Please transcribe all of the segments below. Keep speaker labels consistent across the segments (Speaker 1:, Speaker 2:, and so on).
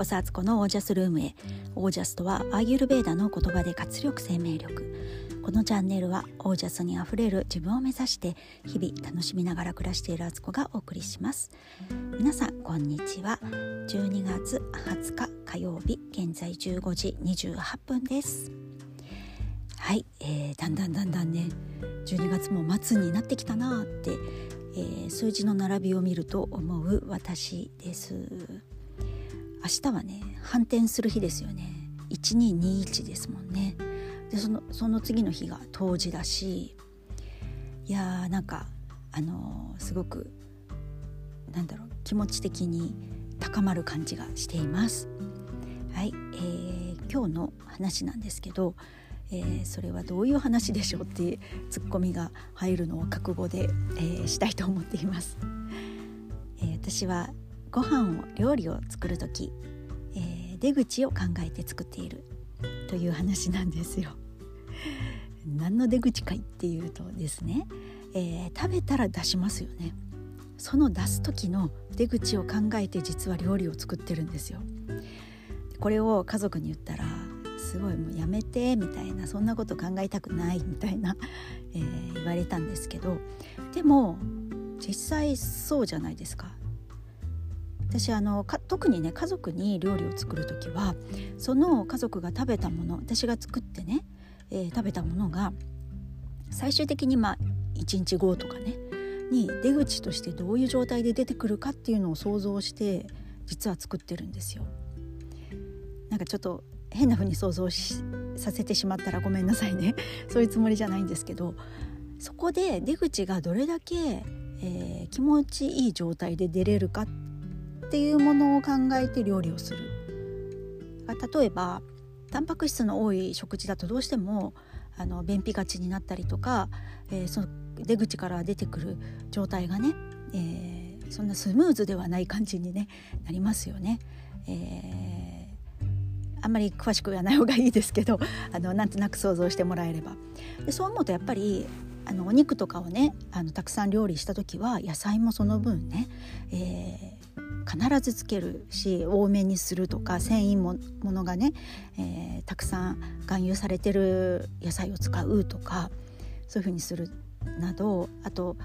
Speaker 1: こそアツコのオージャスルームへ。オージャスとはアーユルベーダの言葉で活力生命力。このチャンネルはオージャスにあふれる自分を目指して日々楽しみながら暮らしているアツコがお送りします。皆さんこんにちは。12月20日火曜日現在15時28分です。はい、えー、だんだんだんだんね12月も末になってきたなって、えー、数字の並びを見ると思う私です。明日はね反転する日ですよね。1221ですもんね。でそのその次の日が冬至だしいやーなんかあのー、すごくなんだろう気持ち的に高まる感じがしています。はい、えー、今日の話なんですけど、えー、それはどういう話でしょうっていうツッコミが入るのを覚悟で、えー、したいと思っています、え、私はご飯を料理を作る時、えー、出口を考えて作っているという話なんですよ。何の出口かいっていうとですね、えー、食べたら出しますよね。その出す時の出口を考えて実は料理を作ってるんですよ。これを家族に言ったらすごいもうやめてみたいなそんなこと考えたくないみたいな、えー、言われたんですけどでも実際そうじゃないですか私あの特にね家族に料理を作る時はその家族が食べたもの私が作ってね、えー、食べたものが最終的にまあ1日後とかねに出口としてどういう状態で出てくるかっていうのを想像して実は作ってるんですよ。なんかちょっと変な風に想像させてしまったらごめんなさいね そういうつもりじゃないんですけどそこで出口がどれだけ、えー、気持ちいい状態で出れるかっていうものを考えて料理をする例えばタンパク質の多い食事だとどうしてもあの便秘がちになったりとか、えー、その出口から出てくる状態がね、えー、そんなスムーズではない感じに、ね、なりますよね。えー、あんまり詳しく言わない方がいいですけど あのなんとなく想像してもらえれば。でそう思うとやっぱりあのお肉とかをねあのたくさん料理した時は野菜もその分ね、え必ずつけるし多めにするとか繊維もものがね、えー、たくさん含有されてる野菜を使うとかそういうふうにするなどあと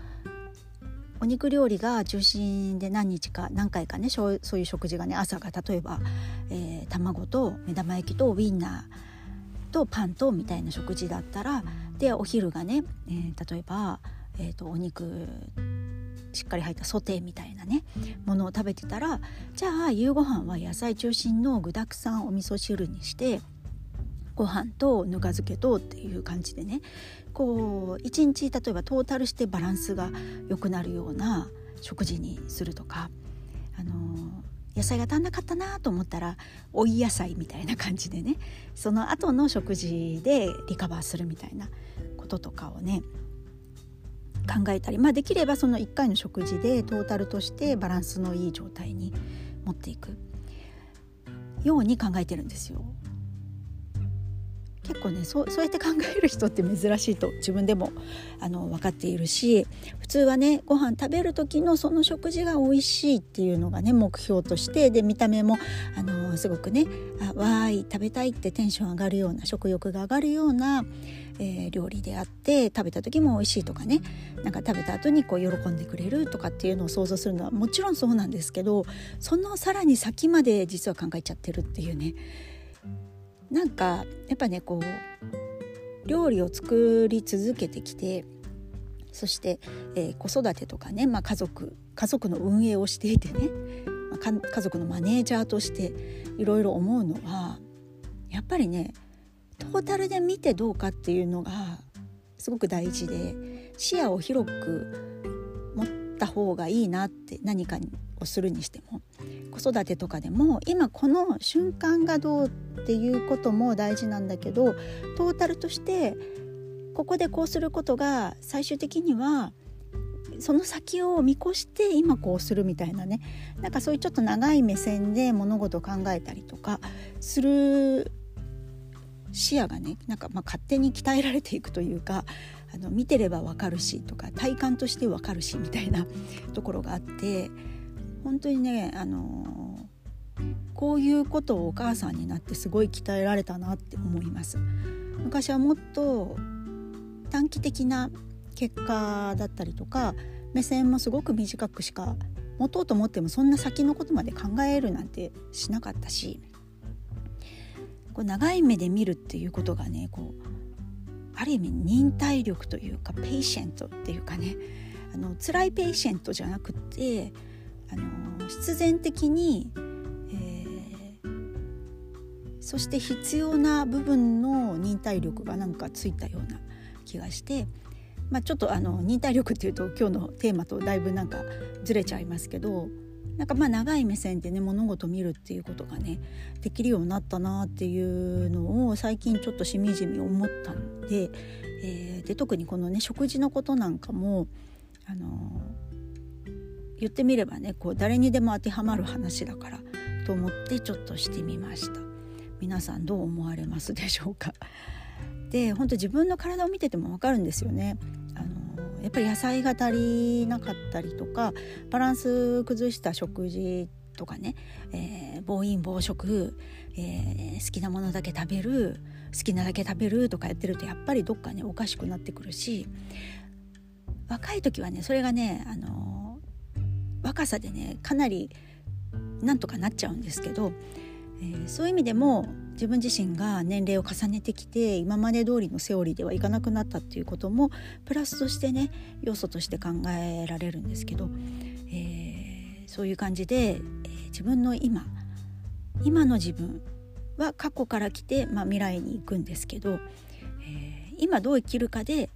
Speaker 1: お肉料理が中心で何日か何回かねそういう食事がね朝が例えば、えー、卵と目玉焼きとウインナーとパンとみたいな食事だったらでお昼がね、えー、例えば、えーとお肉しっかり入ったソテーみたいなねものを食べてたらじゃあ夕ご飯は野菜中心の具だくさんお味噌汁にしてご飯とぬか漬けとっていう感じでねこう一日例えばトータルしてバランスが良くなるような食事にするとか、あの野菜が足んなかったなと思ったら追い野菜みたいな感じでねその後の食事でリカバーするみたいなこととかをね考えたり、まあ、できればその1回の食事でトータルとしてバランスのいい状態に持っていくように考えてるんですよ。結構ねそうそうやって考える人って珍しいと自分でもあの分かっているし普通はねご飯食べる時のその食事が美味しいっていうのがね目標としてで見た目もあのすごくねあわーい食べたいってテンション上がるような食欲が上がるような、えー、料理であって食べた時も美味しいとかね。なんか食べた後にこう喜んでくれるとかっていうのを想像するのはもちろんそうなんですけどそのさらに先まで実は考えちゃってるっていうね。なんかやっぱねこう料理を作り続けてきてそして、えー、子育てとかね、まあ、家族家族の運営をしていてね、まあ、家族のマネージャーとしていろいろ思うのはやっぱりねトータルで見てどうかっていうのがすごく大事で視野を広く持った方がいいなって何かをするにしても子育てとかでも今この瞬間がどうっていうことも大事なんだけどトータルとしてここでこうすることが最終的にはその先を見越して今こうするみたいなね。なんかそういうちょっと長い目線で物事を考えたりとかする視野がねなんかま勝手に鍛えられていくというかあの見てれば分かるしとか体感として分かるしみたいな ところがあって本当にねあのこういうことをお母さんになってすごい鍛えられたなって思います。昔はもっと短期的な結果だったりとか目線もすごく短くしか持とうと思ってもそんな先のことまで考えるなんてしなかったしこう長い目で見るっていうことがねこうある意味忍耐力というか patient っていうかねあの辛い patient じゃなくてあの必然的に、えー、そして必要な部分の忍耐力がなんかついたような気がして、まあ、ちょっとあの忍耐力っていうと今日のテーマとだいぶなんかずれちゃいますけどなんかまあ長い目線でね物事見るっていうことがねできるようになったなっていうのを最近ちょっとしみじみ思ったんで,、えー、で特にこのね食事のことなんかもあのー、言ってみればねこう誰にでも当てはまる話だからと思ってちょっとしてみました。皆さんどう思われますでしょうか？で本当自分の体を見てても分かるんですよね。やっぱり野菜が足りなかったりとかバランス崩した食事とかね、えー、暴飲暴食、えー、好きなものだけ食べる好きなだけ食べるとかやってるとやっぱりどっかねおかしくなってくるし若い時はねそれがねあの若さでねかなりなんとかなっちゃうんですけど、えー、そういう意味でも自分自身が年齢を重ねてきて今まで通りのセオリーではいかなくなったっていうこともプラスとしてね要素として考えられるんですけど、えー、そういう感じで、えー、自分の今今の自分は過去から来て、まあ、未来に行くんですけど、えー、今どう生きるかで、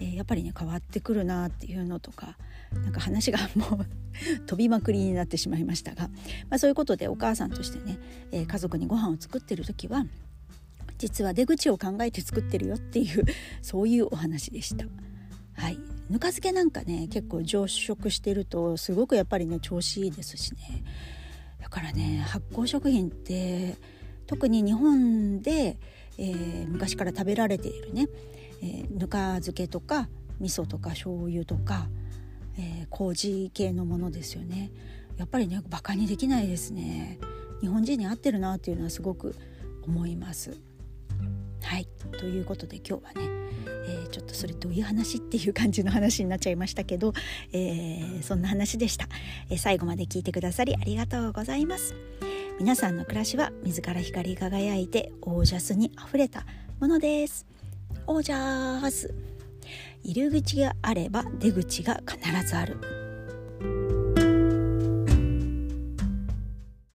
Speaker 1: え、やっぱりね変わってくるなっていうのとかなんか話がもう飛びまくりになってしまいましたが、まあ、そういうことでお母さんとしてね、えー、家族にご飯を作ってる時は実は出口を考えて作ってるよっていうそういうお話でした。はい、ぬか漬けなんかね結構常食してるとすごくやっぱりね調子いいですしねだからね発酵食品って特に日本で、えー、昔から食べられているね、えー、ぬか漬けとか味噌とか醤油とかえー、麹系のものですよね。やっぱりねバカにできないですね。日本人に合ってるなっていうのはすごく思います。はい。ということで今日はね、えー、ちょっとそれどういう話っていう感じの話になっちゃいましたけど、えー、そんな話でした、え最後まで聞いてくださりありがとうございます。皆さんの暮らしは自ら光り輝いてオージャスにあふれたものです。オージャース入り口があれば出口が必ずある。